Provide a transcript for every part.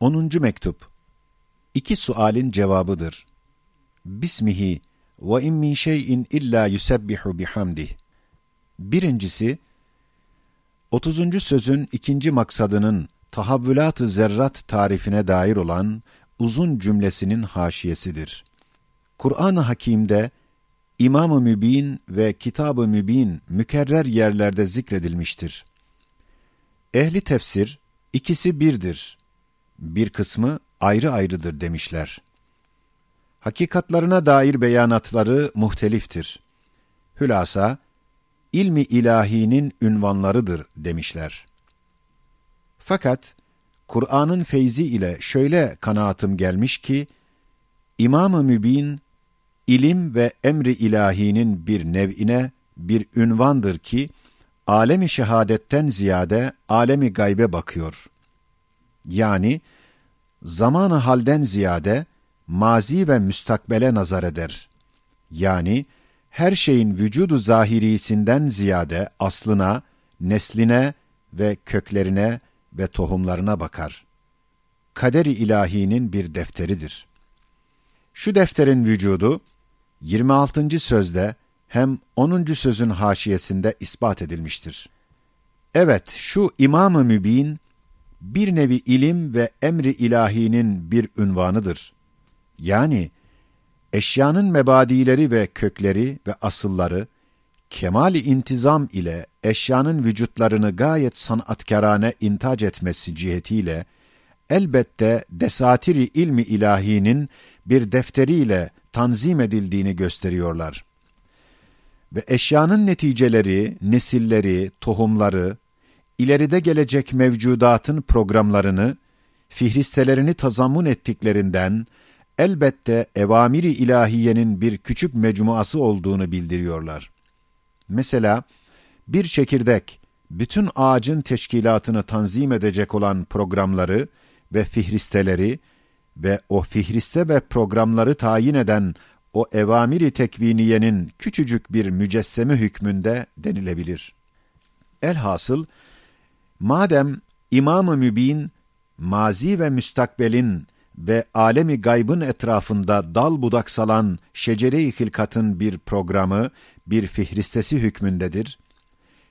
10. mektup. İki sualin cevabıdır. Bismihi ve in min şeyin illa yusebbihu bihamdih. Birincisi, 30. sözün ikinci maksadının tahavvülat-ı zerrat tarifine dair olan uzun cümlesinin haşiyesidir. Kur'an-ı Hakîm'de İmam-ı Mübin ve Kitab-ı Mübin mükerrer yerlerde zikredilmiştir. Ehli tefsir, ikisi birdir. Bir kısmı ayrı ayrıdır demişler. Hakikatlarına dair beyanatları muhteliftir. Hülasa, ilmi ilahinin ünvanlarıdır demişler. Fakat Kur'an'ın feyzi ile şöyle kanaatim gelmiş ki, İmam-ı Mübin, ilim ve emri ilahinin bir nev'ine bir ünvandır ki, alemi şehadetten ziyade alemi gaybe bakıyor. Yani, zamanı halden ziyade, mazi ve müstakbele nazar eder. Yani, her şeyin vücudu zahirisinden ziyade aslına, nesline ve köklerine ve tohumlarına bakar. Kader-i ilahinin bir defteridir. Şu defterin vücudu 26. sözde hem 10. sözün haşiyesinde ispat edilmiştir. Evet, şu İmam-ı Mübin bir nevi ilim ve emri ilahinin bir ünvanıdır. Yani eşyanın mebadileri ve kökleri ve asılları kemali intizam ile eşyanın vücutlarını gayet sanatkarane intac etmesi cihetiyle elbette desatiri ilmi ilahinin bir defteriyle tanzim edildiğini gösteriyorlar. Ve eşyanın neticeleri, nesilleri, tohumları, ileride gelecek mevcudatın programlarını, fihristelerini tazammun ettiklerinden, elbette evamiri ilahiyenin bir küçük mecmuası olduğunu bildiriyorlar. Mesela, bir çekirdek, bütün ağacın teşkilatını tanzim edecek olan programları ve fihristeleri ve o fihriste ve programları tayin eden o evamiri tekviniyenin küçücük bir mücesseme hükmünde denilebilir. Elhasıl, madem İmam-ı Mübin, mazi ve müstakbelin ve alemi gaybın etrafında dal budak salan şecere-i hilkatın bir programı, bir fihristesi hükmündedir.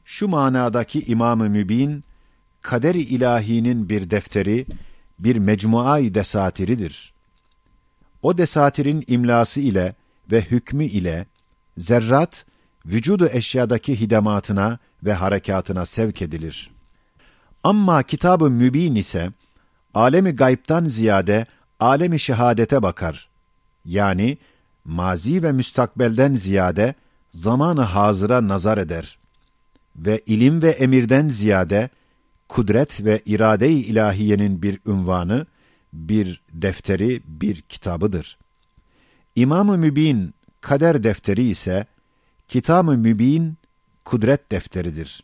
Şu manadaki İmam-ı Mübin, kader-i ilahinin bir defteri, bir mecmuay desatiridir. O desatirin imlası ile ve hükmü ile zerrat vücudu eşyadaki hidematına ve harekatına sevk edilir. Amma kitab-ı mübin ise alemi gaybtan ziyade alemi şehadete bakar. Yani mazi ve müstakbelden ziyade zamanı hazıra nazar eder ve ilim ve emirden ziyade kudret ve irade-i ilahiyenin bir ünvanı, bir defteri, bir kitabıdır. İmam-ı Mübin kader defteri ise Kitab-ı Mübin kudret defteridir.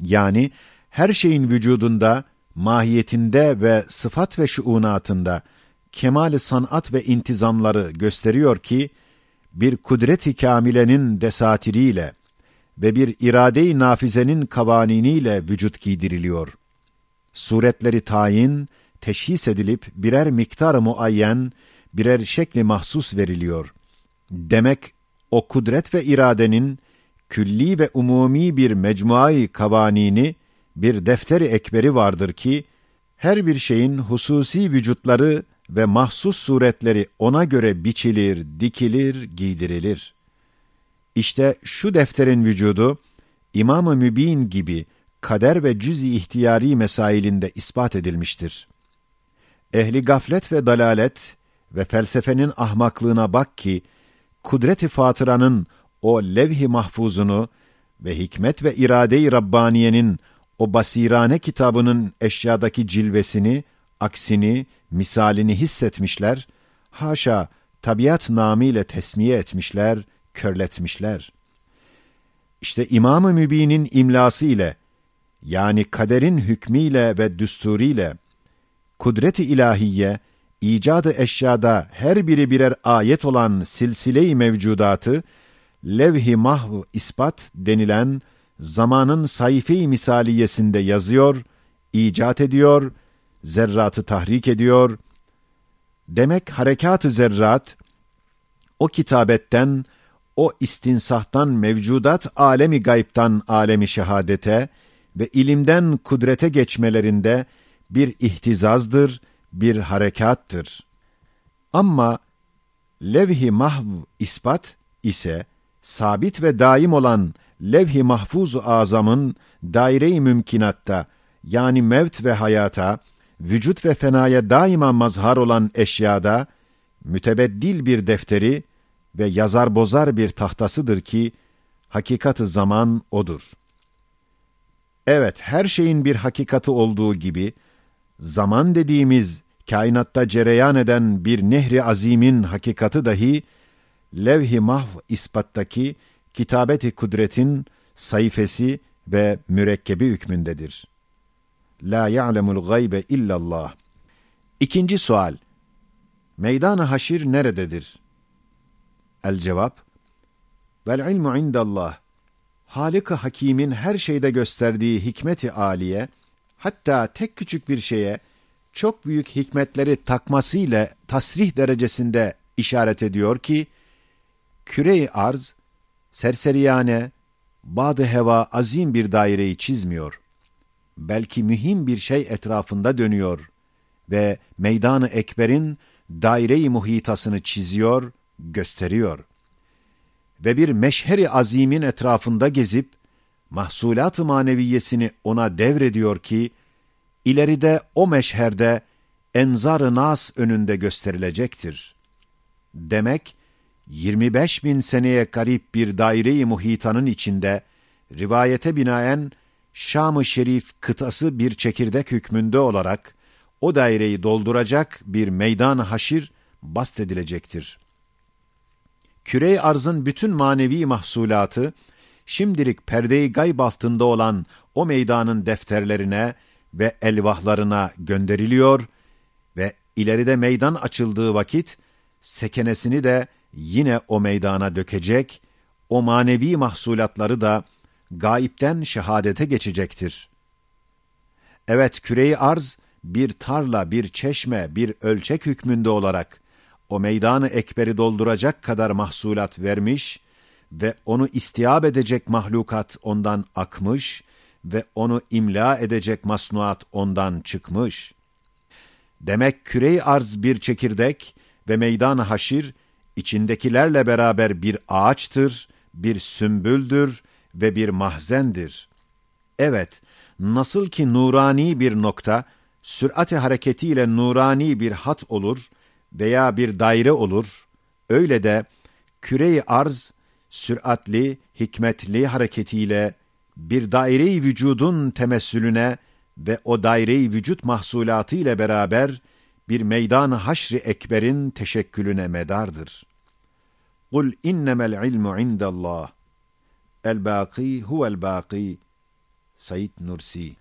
Yani her şeyin vücudunda, mahiyetinde ve sıfat ve şuunatında kemal sanat ve intizamları gösteriyor ki bir kudret-i kamilenin desatiriyle ve bir irade-i nafizenin kavaniniyle vücut giydiriliyor. Suretleri tayin, teşhis edilip birer miktar muayyen, birer şekli mahsus veriliyor. Demek o kudret ve iradenin külli ve umumi bir mecmuayı kavanini, bir defteri ekberi vardır ki, her bir şeyin hususi vücutları ve mahsus suretleri ona göre biçilir, dikilir, giydirilir. İşte şu defterin vücudu, İmam-ı Mübin gibi kader ve cüz-i ihtiyari mesailinde ispat edilmiştir. Ehli gaflet ve dalalet ve felsefenin ahmaklığına bak ki, kudret-i fatıranın o levh-i mahfuzunu ve hikmet ve irade-i Rabbaniye'nin o basirane kitabının eşyadaki cilvesini, aksini, misalini hissetmişler, haşa tabiat namıyla tesmiye etmişler, körletmişler. İşte İmam-ı Mübin'in imlası ile, yani kaderin hükmüyle ve düsturiyle, kudret-i ilahiye, icadı eşyada her biri birer ayet olan silsile-i mevcudatı, levh-i mahv ispat denilen zamanın sayfi-i misaliyesinde yazıyor, icat ediyor zerratı tahrik ediyor. Demek harekat-ı zerrat, o kitabetten, o istinsahtan mevcudat alemi gayiptan alemi şehadete ve ilimden kudrete geçmelerinde bir ihtizazdır, bir harekattır. Ama levh-i mahv ispat ise sabit ve daim olan levh-i mahfuz azamın daire-i mümkinatta yani mevt ve hayata, vücut ve fenaya daima mazhar olan eşyada mütebeddil bir defteri ve yazar bozar bir tahtasıdır ki hakikatı zaman odur. Evet, her şeyin bir hakikati olduğu gibi zaman dediğimiz kainatta cereyan eden bir nehri azimin hakikati dahi levh-i mahv ispattaki kitabeti kudretin sayfesi ve mürekkebi hükmündedir. La ya'lemul gaybe illallah. İkinci sual. Meydan-ı haşir nerededir? El cevap. Vel ilmu indallah. Halik-i Hakîm'in her şeyde gösterdiği hikmeti aliye, hatta tek küçük bir şeye çok büyük hikmetleri takmasıyla tasrih derecesinde işaret ediyor ki, küre-i arz, serseriyane, bad heva azim bir daireyi çizmiyor. Belki mühim bir şey etrafında dönüyor ve meydanı ekberin daire-i muhitasını çiziyor, gösteriyor. Ve bir meşheri azimin etrafında gezip, mahsulat-ı maneviyesini ona devrediyor ki, ileride o meşherde enzar-ı nas önünde gösterilecektir. Demek, 25 bin seneye garip bir daire-i muhitanın içinde, rivayete binaen Şam-ı Şerif kıtası bir çekirdek hükmünde olarak, o daireyi dolduracak bir meydan haşir bastedilecektir. Küre-i arzın bütün manevi mahsulatı, şimdilik perde-i gayb altında olan o meydanın defterlerine ve elvahlarına gönderiliyor ve ileride meydan açıldığı vakit, sekenesini de yine o meydana dökecek, o manevi mahsulatları da gaipten şehadete geçecektir. Evet, küreyi arz bir tarla, bir çeşme, bir ölçek hükmünde olarak o meydanı ekberi dolduracak kadar mahsulat vermiş ve onu istiyab edecek mahlukat ondan akmış ve onu imla edecek masnuat ondan çıkmış. Demek kürey arz bir çekirdek ve meydan haşir içindekilerle beraber bir ağaçtır, bir sümbüldür ve bir mahzendir. Evet, nasıl ki nurani bir nokta, sürati hareketiyle nurani bir hat olur veya bir daire olur, öyle de küre arz, süratli, hikmetli hareketiyle bir daire-i vücudun temessülüne ve o daire-i vücut mahsulatı ile beraber bir meydan haşri ekberin teşekkülüne medardır. Kul innemel ilmu indallah. El baqi huvel baqi. Said Nursi